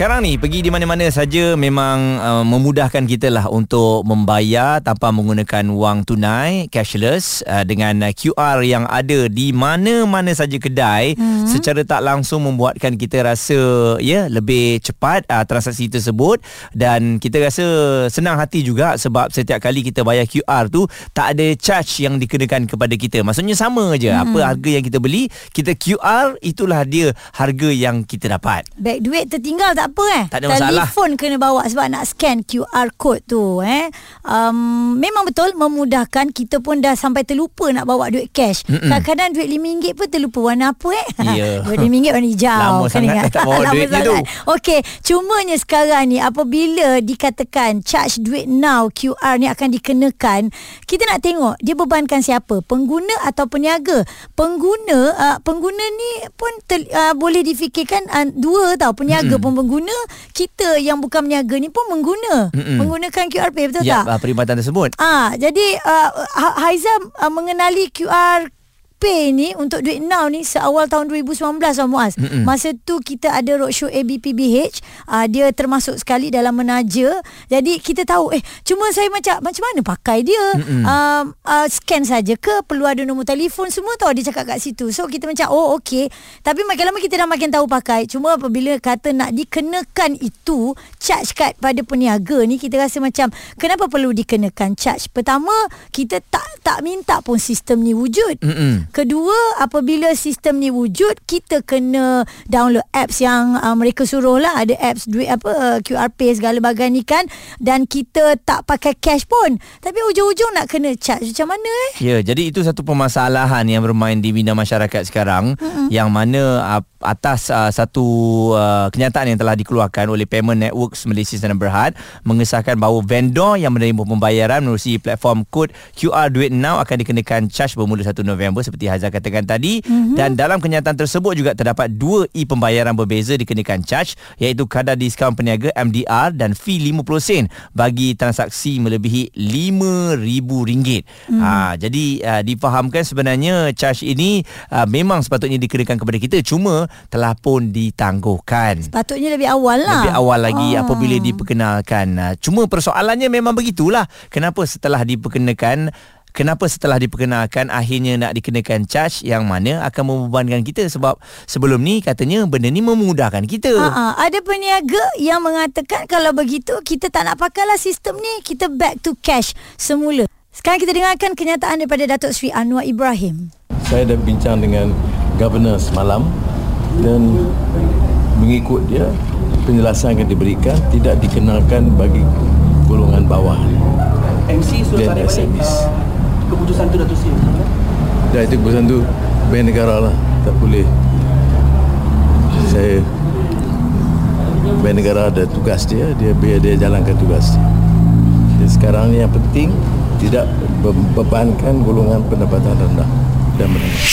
Sekarang ni pergi di mana-mana saja memang uh, memudahkan kita lah untuk membayar tanpa menggunakan wang tunai cashless uh, dengan uh, QR yang ada di mana-mana saja kedai. Hmm. secara tak langsung membuatkan kita rasa ya yeah, lebih cepat uh, transaksi tersebut. Dan kita rasa senang hati juga sebab setiap kali kita bayar QR tu tak ada charge yang dikenakan kepada kita. Maksudnya sama aja hmm. apa harga yang kita beli kita QR itulah dia harga yang kita dapat. Baik duit tertinggal tak apa eh. Tak ada masalah. Telefon kena bawa sebab nak scan QR code tu eh. Um, memang betul memudahkan kita pun dah sampai terlupa nak bawa duit cash. Mm-mm. Kadang-kadang duit RM5 pun terlupa warna apa eh. Yeah. duit RM5 warna hijau. Lama kan sangat ingat? tak bawa duitnya tu. Okey, cumanya sekarang ni apabila dikatakan charge duit now QR ni akan dikenakan, kita nak tengok dia bebankan siapa? Pengguna atau peniaga? Pengguna uh, pengguna ni pun ter, uh, boleh difikirkan uh, dua tau, peniaga Mm-mm. pun pengguna kita yang bukan meniaga ni pun mengguna Mm-mm. menggunakan QR Pay betul ya, tak? Ya, perkhidmatan tersebut. Ah, jadi uh, Haiza uh, mengenali QR pay ni untuk duit now ni seawal tahun 2019 lah Muaz. Mm-mm. Masa tu kita ada roadshow ABPBH, uh, dia termasuk sekali dalam menaja. Jadi kita tahu eh cuma saya macam macam mana pakai dia? Uh, uh, scan saja ke perlu ada nombor telefon semua tahu dia cakap kat situ. So kita macam oh okey. Tapi makin lama kita dah makin tahu pakai. Cuma apabila kata nak dikenakan itu charge kad pada peniaga ni kita rasa macam kenapa perlu dikenakan charge? Pertama kita tak tak minta pun sistem ni wujud. Mm-mm. Kedua, apabila sistem ni wujud, kita kena download apps yang uh, mereka suruh lah. Ada apps duit apa uh, QR Pay segala bagai ni kan. Dan kita tak pakai cash pun. Tapi ujung-ujung nak kena charge macam mana eh? Ya, jadi itu satu permasalahan yang bermain di bina masyarakat sekarang. Mm-hmm. Yang mana uh, atas uh, satu uh, kenyataan yang telah dikeluarkan oleh Payment Networks Malaysia dan Berhad mengesahkan bahawa vendor yang menerima pembayaran melalui platform kod QR Duit Now akan dikenakan charge bermula 1 November seperti seperti Hazal katakan tadi mm-hmm. dan dalam kenyataan tersebut juga terdapat dua e-pembayaran berbeza dikenakan charge iaitu kadar diskaun peniaga MDR dan fee 50 sen bagi transaksi melebihi RM5,000. Mm. Ha, jadi uh, difahamkan sebenarnya charge ini uh, memang sepatutnya dikenakan kepada kita cuma telah pun ditangguhkan. Sepatutnya lebih awal lah. Lebih awal lagi oh. apabila diperkenalkan. Uh, cuma persoalannya memang begitulah. Kenapa setelah diperkenalkan kenapa setelah diperkenalkan akhirnya nak dikenakan charge yang mana akan membebankan kita sebab sebelum ni katanya benda ni memudahkan kita. Ha ada peniaga yang mengatakan kalau begitu kita tak nak pakailah sistem ni kita back to cash semula. Sekarang kita dengarkan kenyataan daripada Datuk Sri Anwar Ibrahim. Saya dah bincang dengan governor semalam dan mengikut dia penjelasan yang diberikan tidak dikenalkan bagi golongan bawah. MC dan SMEs keputusan tu Datuk Seri? Ya, itu keputusan tu bank negara lah. Tak boleh. Saya bank negara ada tugas dia, dia biar dia jalankan tugas dia. Jadi sekarang ni yang penting tidak bebankan golongan pendapatan rendah dan menengah.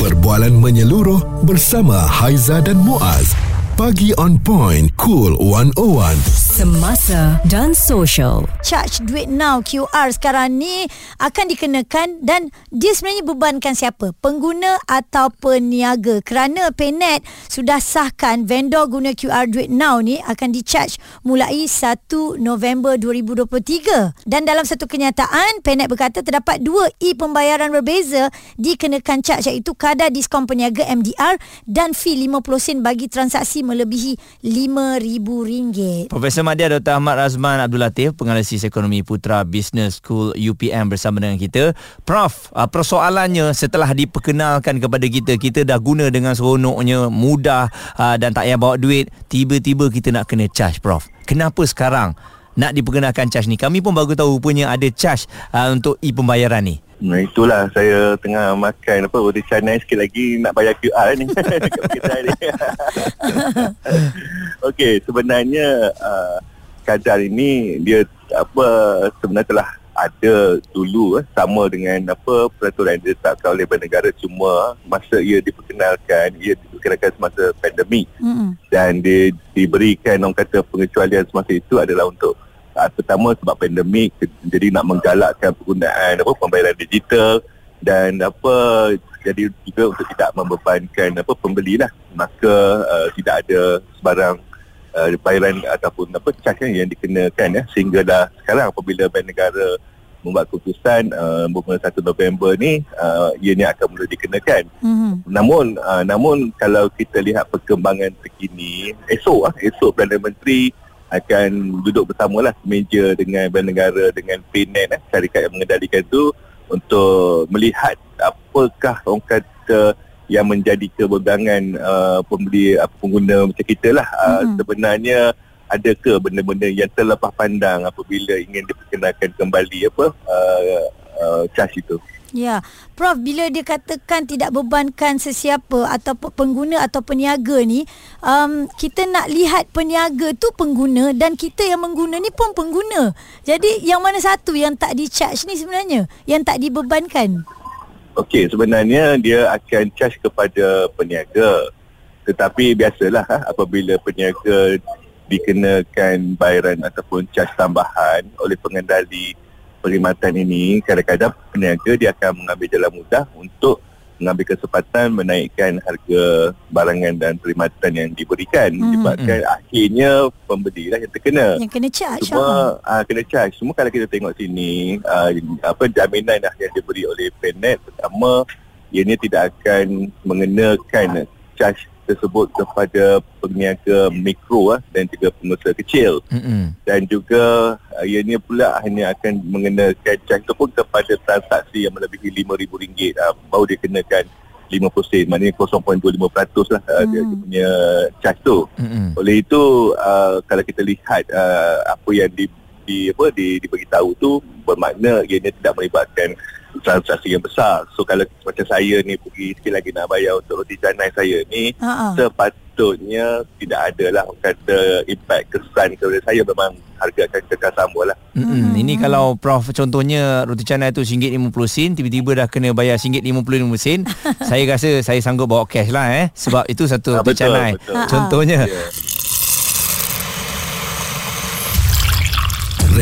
Perbualan menyeluruh bersama Haiza dan Muaz. Pagi on point, cool 101 semasa dan social. Charge duit now QR sekarang ni akan dikenakan dan dia sebenarnya bebankan siapa? Pengguna atau peniaga. Kerana Paynet sudah sahkan vendor guna QR duit now ni akan di-charge mulai 1 November 2023. Dan dalam satu kenyataan, Paynet berkata terdapat dua e-pembayaran berbeza dikenakan charge iaitu kadar diskaun peniaga MDR dan fee 50 sen bagi transaksi melebihi RM5,000. Profesor dia Dr. Ahmad Razman Abdul Latif penganalisis ekonomi Putra Business School UPM bersama dengan kita. Prof, uh, persoalannya setelah diperkenalkan kepada kita, kita dah guna dengan seronoknya, mudah uh, dan tak payah bawa duit, tiba-tiba kita nak kena charge, Prof. Kenapa sekarang nak diperkenalkan charge ni? Kami pun baru tahu rupanya ada charge uh, untuk e-pembayaran ni. Nah itulah saya tengah makan apa roti canai sikit lagi nak bayar QR ni kat kedai ni. Okey, sebenarnya uh, kadar ini dia apa sebenarnya telah ada dulu eh, sama dengan apa peraturan yang ditetapkan oleh negara cuma masa ia diperkenalkan ia diperkenalkan semasa pandemik. Mm-hmm. dan dia diberikan orang kata pengecualian semasa itu adalah untuk uh, pertama sebab pandemik jadi nak menggalakkan penggunaan apa pembayaran digital dan apa jadi juga untuk tidak membebankan apa pembeli lah maka uh, tidak ada sebarang uh, bayaran ataupun apa charge yang dikenakan ya sehingga dah sekarang apabila bank negara membuat keputusan uh, bermula 1 November ni uh, ianya akan mula dikenakan. Mhm. Namun uh, namun kalau kita lihat perkembangan terkini esok ah esok Perdana Menteri akan duduk bersamalah meja dengan bank negara dengan PNET eh, syarikat yang mengendalikan tu untuk melihat apakah orang kata yang menjadi kebegangan uh, pembeli uh, pengguna macam kita lah uh, Mhm. sebenarnya adakah benda-benda yang terlepas pandang apabila ingin diperkenalkan kembali apa uh, uh, charge itu Ya, Prof, bila dia katakan tidak bebankan sesiapa atau pe- pengguna atau peniaga ni, um, kita nak lihat peniaga tu pengguna dan kita yang mengguna ni pun pengguna. Jadi yang mana satu yang tak di-charge ni sebenarnya? Yang tak dibebankan? Okey, sebenarnya dia akan charge kepada peniaga. Tetapi biasalah ha, apabila peniaga dikenakan bayaran ataupun charge tambahan oleh pengendali perkhidmatan ini, kadang-kadang peniaga dia akan mengambil jalan mudah untuk mengambil kesempatan menaikkan harga barangan dan perkhidmatan yang diberikan. Hmm, Sebabkan akhirnya pembeli lah yang terkena. Yang kena charge. ha? Semua uh, kena charge. Semua kalau kita tengok sini uh, apa jaminan lah yang diberi oleh Penet pertama ianya tidak akan mengenakan charge tersebut kepada peniaga mikro ah, dan juga pengusaha kecil Mm-mm. dan juga uh, ianya pula hanya akan mengenakan charge itu pun kepada transaksi yang melebihi RM5,000 uh, baru dia kenakan 50 sen maknanya 0.25% lah uh, dia, dia punya charge tu Mm-mm. oleh itu uh, kalau kita lihat uh, apa yang di, di apa di diberitahu tu bermakna ianya tidak melibatkan transaksi yang besar. So kalau macam saya ni pergi sekali lagi nak bayar untuk roti canai saya ni Ha-ha. sepatutnya tidak ada lah orang kata impact kesan kepada saya memang harga akan kekal sama lah. Mm-mm. Ini kalau Prof contohnya roti canai tu RM1.50 sen tiba-tiba dah kena bayar RM1.55 sen saya rasa saya sanggup bawa cash lah eh sebab itu satu Ah, roti betul, canai betul. contohnya Ya.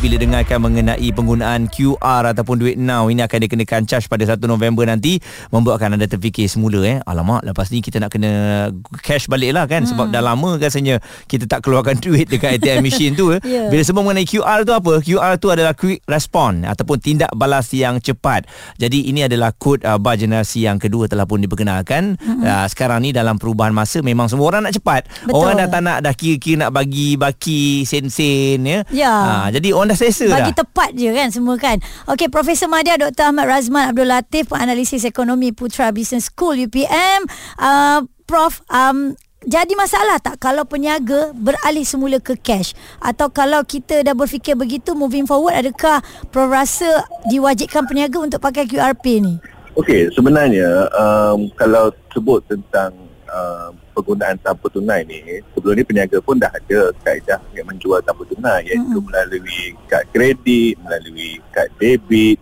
Bila dengarkan mengenai penggunaan QR ataupun duit now ini akan dikenakan charge pada 1 November nanti membuatkan anda terfikir semula eh alamak lepas ni kita nak kena cash balik lah kan hmm. sebab dah lama rasanya kita tak keluarkan duit dekat ATM machine tu eh. Ya. bila semua mengenai QR tu apa QR tu adalah quick response ataupun tindak balas yang cepat jadi ini adalah kod uh, bar generasi yang kedua telah pun diperkenalkan hmm. uh, sekarang ni dalam perubahan masa memang semua orang nak cepat Betul. orang dah tak nak dah kira-kira nak bagi baki sen-sen ya Ya. Ah, jadi orang dah selesa Bagi dah. tepat je kan semua kan. Okey, Profesor Madya Dr. Ahmad Razman Abdul Latif, penganalisis ekonomi Putra Business School UPM. Uh, Prof, um, jadi masalah tak kalau peniaga beralih semula ke cash atau kalau kita dah berfikir begitu moving forward adakah Prof rasa diwajibkan peniaga untuk pakai QRP ni? Okey, sebenarnya um, kalau sebut tentang um, penggunaan tanpa tunai ni, sebelum ni peniaga pun dah ada kaedah yang menjual tanpa tunai iaitu Mm-mm. melalui kad kredit, melalui kad debit.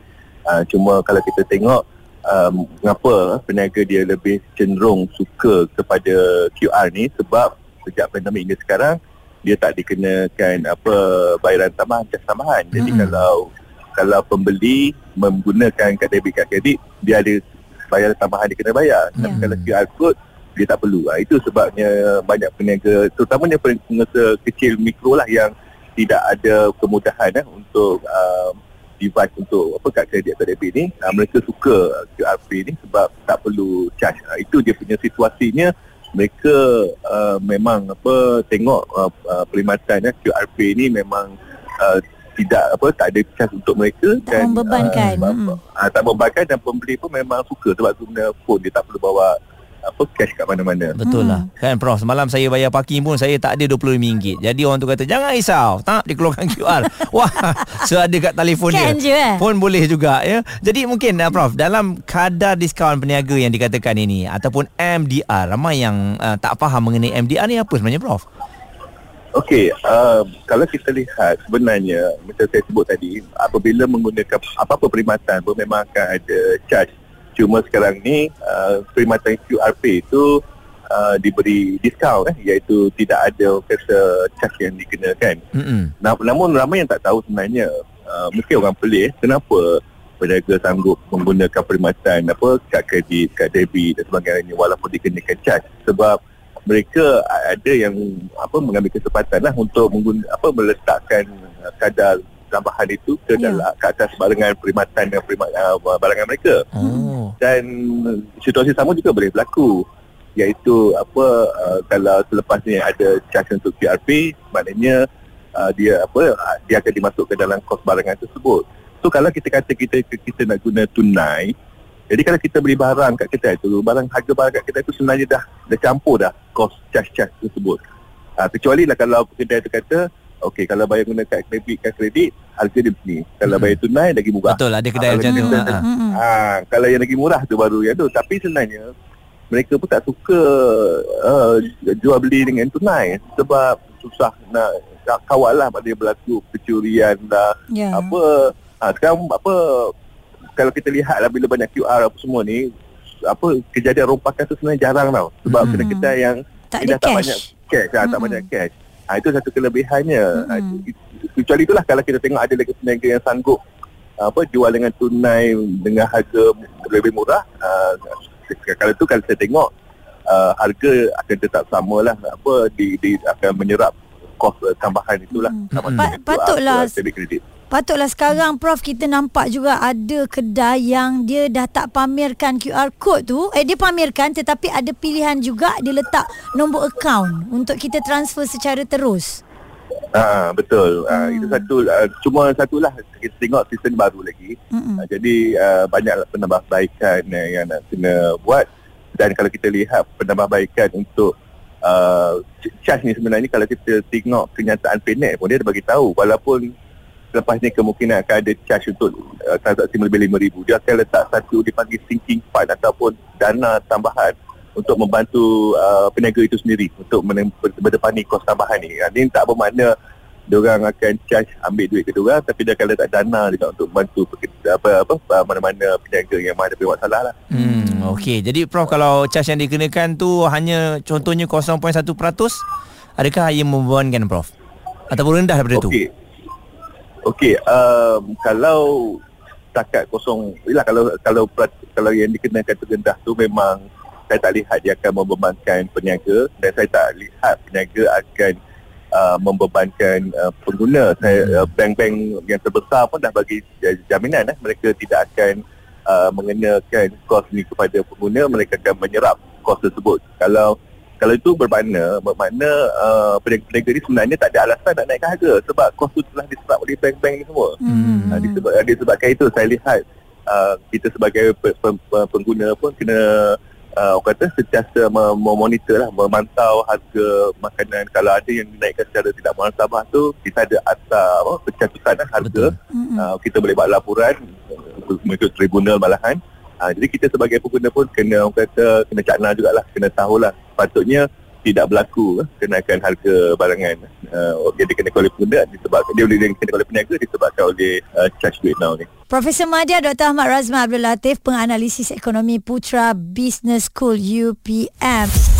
Uh, cuma kalau kita tengok um, mengapa peniaga dia lebih cenderung suka kepada QR ni sebab sejak pandemik hingga sekarang dia tak dikenakan apa bayaran tambahan, cas tambahan. Jadi Mm-mm. kalau kalau pembeli menggunakan kad debit kad kredit dia ada bayaran tambahan dia kena bayar. Tapi Ya. kalau QR code dia tak perlu. Ha, itu sebabnya banyak peniaga terutamanya pengusaha kecil mikro lah yang tidak ada kemudahan eh, untuk uh, device untuk apa kad kredit atau debit ni uh, mereka suka QRP ni sebab tak perlu charge. Uh, itu dia punya situasinya mereka uh, memang apa tengok uh, uh, perkhidmatan ya, QRP ni memang uh, tidak apa tak ada charge untuk mereka Tak membebankan. uh, Hmm. uh, tak membebankan dan pembeli pun memang suka sebab guna phone dia tak perlu bawa apa cash kat mana-mana. Betul lah. Kan Prof Semalam saya bayar parking pun Saya tak ada RM25 Jadi orang tu kata Jangan risau. Tak dikeluarkan QR Wah So ada kat telefon dia. Je, eh? Pun boleh juga ya. Jadi mungkin uh, Prof Dalam kadar diskaun peniaga Yang dikatakan ini Ataupun MDR Ramai yang uh, tak faham Mengenai MDR ni apa sebenarnya Prof? Okey, uh, kalau kita lihat sebenarnya macam saya sebut tadi, apabila menggunakan apa-apa perkhidmatan pun memang akan ada charge. Cuma sekarang ni uh, perkhidmatan QRP itu uh, diberi diskaun eh, iaitu tidak ada kata charge yang dikenakan. Mm-mm. Nam- namun ramai yang tak tahu sebenarnya uh, mungkin orang pelik kenapa peniaga sanggup menggunakan perkhidmatan apa kad kredit, kad debit dan sebagainya walaupun dikenakan charge sebab mereka ada yang apa mengambil kesempatan lah untuk mengguna, apa meletakkan uh, kadar tambahan itu ke Ya. dalam ke atas barangan perkhidmatan dan perkhidmatan uh, barangan mereka Oh. dan situasi sama juga boleh berlaku iaitu apa uh, kalau selepas ni ada charge untuk QRP maknanya uh, dia apa uh, dia akan dimasukkan dalam kos barangan tersebut so kalau kita kata kita kita nak guna tunai jadi kalau kita beli barang kat kedai tu barang harga barang kat kedai tu sebenarnya dah dah campur dah kos charge-charge tersebut uh, kecuali lah kalau kedai tu kata okey kalau bayar guna kad kredit kad kredit harga dia begini kalau Hmm. bayar tunai lagi murah Betul ada kedai macam tu. kita- Ha, ha. Ah, kalau yang lagi murah tu baru yang tu. Tapi sebenarnya mereka pun tak suka uh, jual beli dengan tunai sebab susah nak nak kawal lah pada berlaku kecurian lah Ya. apa ha, sekarang apa kalau kita lihat lah bila banyak QR apa semua ni apa kejadian rompakan tu sebenarnya jarang tau sebab Mm-mm. kedai-kedai yang Tak ada tak cash. banyak cash lah, tak banyak cash ha, itu satu kelebihannya. Ha, Mm-mm. kecuali itulah kalau kita tengok ada lagi peniaga yang sanggup apa jual dengan tunai dengan harga lebih murah. Uh, kalau tu kalau saya tengok uh, harga akan tetap sama lah apa di, di akan menyerap kos uh, tambahan itulah. Hmm. sama Pa- dengan patutlah- kredit Patutlah sekarang Prof kita nampak juga ada kedai yang dia dah tak pamerkan QR code tu. Eh dia pamerkan tetapi ada pilihan juga dia letak nombor akaun untuk kita transfer secara terus. Ah betul. Ah Hmm. itu satu ah, cuma satulah kita tengok sistem baru lagi. Mm-mm. Ah, jadi ah, banyak penambahbaikan eh, yang nak kena buat dan kalau kita lihat penambahbaikan untuk uh, charge ni sebenarnya kalau kita tengok kenyataan PNET pun dia ada bagi tahu walaupun lepas ni kemungkinan akan ada charge untuk uh, transaksi lebih RM5,000 dia akan letak satu dipanggil sinking fund ataupun dana tambahan untuk membantu uh, peniaga itu sendiri untuk berdepani kos tambahan ni. Ini tak bermakna diorang akan charge ambil duit ke diorang tapi dia akan letak dana juga untuk membantu apa apa uh, mana-mana peniaga yang ada masalah lah. Hmm, okey. Jadi Prof kalau charge yang dikenakan tu hanya contohnya 0.1%, adakah ia membebankan Prof? Ataupun rendah daripada tu? Okey. Okey, um, kalau setakat kosong, yalah kalau kalau kalau yang dikenakan tu rendah tu memang saya tak lihat dia akan membebankan peniaga dan saya tak lihat peniaga akan uh, membebankan uh, pengguna. Saya Hmm. uh, bank-bank yang terbesar pun dah bagi uh, jaminan eh mereka tidak akan uh, mengenakan kos ni kepada pengguna, mereka akan menyerap kos tersebut. Kalau kalau itu bermakna bermakna uh, peniaga-peniaga ni sebenarnya tak ada alasan nak naikkan harga sebab kos tu telah diserap oleh bank-bank ni semua. Hmm. Uh, disebab, uh, disebabkan itu saya lihat uh, kita sebagai pe, pe, pe, pengguna pun kena uh, orang kata sentiasa mem- memonitor lah, memantau harga makanan kalau ada yang dinaikkan secara tidak muhasabah tu kita ada asal apa, pencatutan lah harga Betul. Mm-mm. uh, kita boleh buat laporan uh, mengikut tribunal malahan uh, jadi kita sebagai pengguna pun kena orang kata kena cakna jugalah kena tahulah patutnya tidak berlaku eh, kenaikan harga barangan uh, yang dikenakan oleh pengguna disebabkan dia boleh dikenakan oleh peniaga disebabkan oleh uh, charge duit now ni Profesor Madya Dr. Ahmad Razman Abdul Latif penganalisis ekonomi Putra Business School UPM.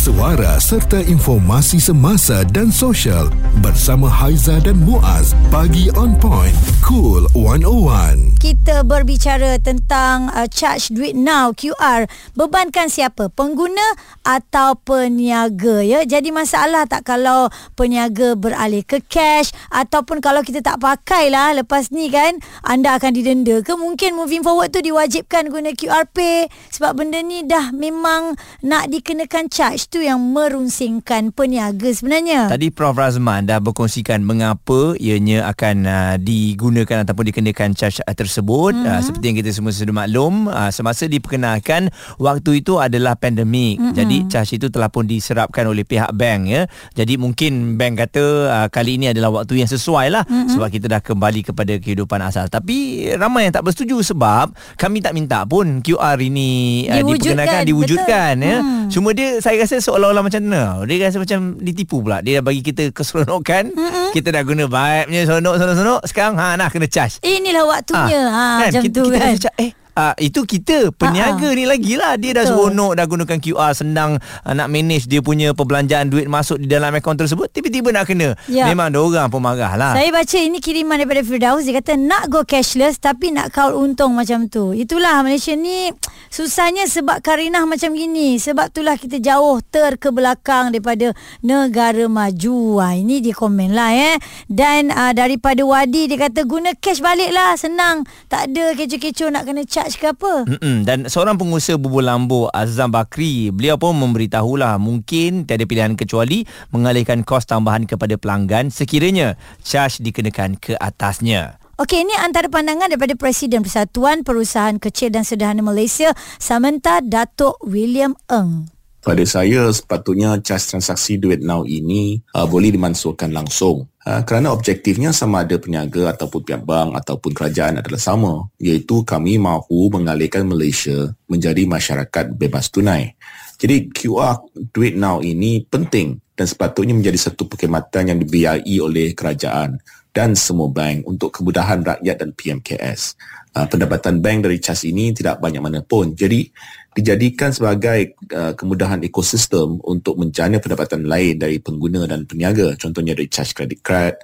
Suara serta informasi semasa dan sosial bersama Haiza dan Muaz. Pagi on point. Cool 101. Kita berbicara tentang uh, charge duit now QR bebankan siapa pengguna atau peniaga ya jadi masalah tak kalau peniaga beralih ke cash ataupun kalau kita tak pakai lah lepas ni kan anda akan didenda ke mungkin moving forward tu diwajibkan guna QR Pay sebab benda ni dah memang nak dikenakan charge tu yang merunsingkan peniaga sebenarnya Tadi Prof Razman dah berkongsikan mengapa ianya akan uh, digunakan ataupun dikenakan charge uh, tersebut. Mm-hmm. Uh, seperti yang kita semua sudah maklum, uh, semasa diperkenalkan waktu itu adalah pandemik. Mm-hmm. Jadi charge itu telah pun diserapkan oleh pihak bank ya. Jadi mungkin bank kata uh, kali ini adalah waktu yang sesuai lah mm-hmm. sebab kita dah kembali kepada kehidupan asal. Tapi ramai yang tak bersetuju sebab kami tak minta pun QR ini uh, Diwujudkan, diperkenalkan diwujudkan betul. ya. Hmm. Cuma dia saya rasa seolah-olah macam mana Dia rasa macam ditipu pula. Dia dah bagi kita keseronokan. Mm-hmm. Kita dah guna vibe-nya Seronok-seronok Sekarang ha, nah kena charge. Inilah waktunya. Ha, ha, Macam kita, tu kita kan. rasa, Eh Uh, itu kita peniaga Ha-ha. ni lagi lah dia dah Betul. seronok dah gunakan QR senang uh, nak manage dia punya perbelanjaan duit masuk di dalam akaun tersebut tiba-tiba nak kena. Ya. memang orang pun marah lah. Saya baca ini kiriman daripada Firdaus. Dia kata nak go cashless Tapi nak kaul untung macam tu. Itulah Malaysia ni Susahnya sebab karinah macam gini. Sebab itulah kita jauh ter ke belakang Daripada negara maju. Ha, Ini dia komen lah eh. Dan uh, daripada Wadi Dia kata guna cash balik lah Senang. Tak ada kecoh-kecoh nak kena charge ke apa Mm-mm. Dan seorang pengusaha bubur lambu Azam Bakri Beliau pun memberitahulah Mungkin tiada pilihan kecuali Mengalihkan kos tambahan kepada pelanggan Sekiranya charge dikenakan ke atasnya Okey, ini antara pandangan daripada Presiden Persatuan Perusahaan Kecil dan Sederhana Malaysia, Samantha Datuk William Eng. Pada saya sepatutnya cas transaksi duit now ini uh, boleh dimansuhkan langsung uh, kerana objektifnya sama ada peniaga ataupun pihak bank ataupun kerajaan adalah sama iaitu kami mahu mengalihkan Malaysia menjadi masyarakat bebas tunai. Jadi QR duit now ini penting dan sepatutnya menjadi satu perkhidmatan yang dibiayai oleh kerajaan dan semua bank untuk kemudahan rakyat dan PMKS. Uh, pendapatan bank dari cas ini tidak banyak mana pun. Jadi dijadikan sebagai uh, kemudahan ekosistem untuk menjana pendapatan lain dari pengguna dan peniaga. Contohnya dari charge credit card,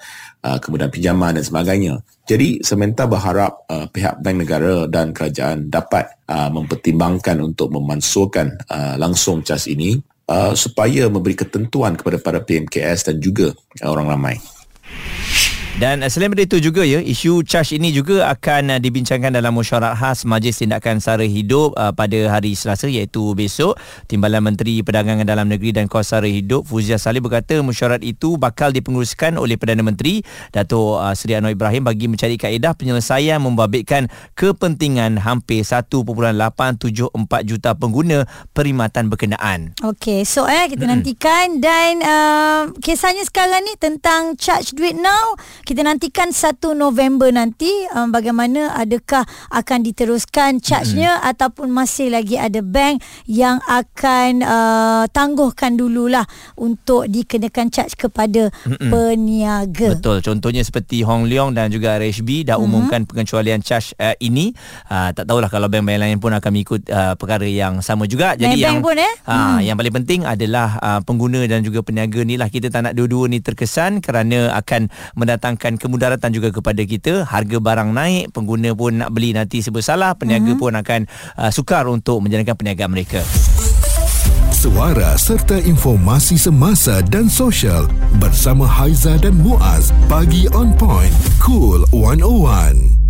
uh, kemudahan pinjaman dan sebagainya. Jadi Sementa berharap uh, pihak bank negara dan kerajaan dapat uh, mempertimbangkan untuk memansuhkan uh, langsung cas ini uh, supaya memberi ketentuan kepada para PMKS dan juga uh, orang ramai. Dan uh, selain daripada itu juga ya, isu charge ini juga akan uh, dibincangkan dalam mesyuarat khas Majlis Tindakan Sara Hidup uh, pada hari Selasa iaitu besok. Timbalan Menteri Perdagangan Dalam Negeri dan Kos Sara Hidup Fuzia Salih berkata mesyuarat itu bakal dipenguruskan oleh Perdana Menteri Dato' uh, Seri Anwar Ibrahim bagi mencari kaedah penyelesaian membabitkan kepentingan hampir 1.874 juta pengguna perkhidmatan berkenaan. Okey, so eh kita nantikan dan uh, kisahnya sekarang ni tentang charge duit now. Kita nantikan 1 November nanti um, bagaimana adakah akan diteruskan charge-nya mm-hmm. ataupun masih lagi ada bank yang akan uh, tangguhkan dululah untuk dikenakan charge kepada mm-hmm. peniaga. Betul. Contohnya seperti Hong Leong dan juga RHB dah umumkan mm-hmm. pengecualian charge uh, ini. Uh, tak tahulah kalau bank-bank lain pun akan mengikut uh, perkara yang sama juga. Jadi Bank-bank yang pun, eh? uh, Hmm. yang paling penting adalah uh, pengguna dan juga peniaga ni lah kita tak nak dua-dua ni terkesan kerana akan mendatangkan kemudaratan juga kepada kita. Harga barang naik, pengguna pun nak beli nanti serba salah, peniaga Hmm. pun akan uh, sukar untuk menjalankan perniagaan mereka. Suara serta informasi semasa dan sosial bersama Haiza dan Muaz. Pagi on point. Cool 101.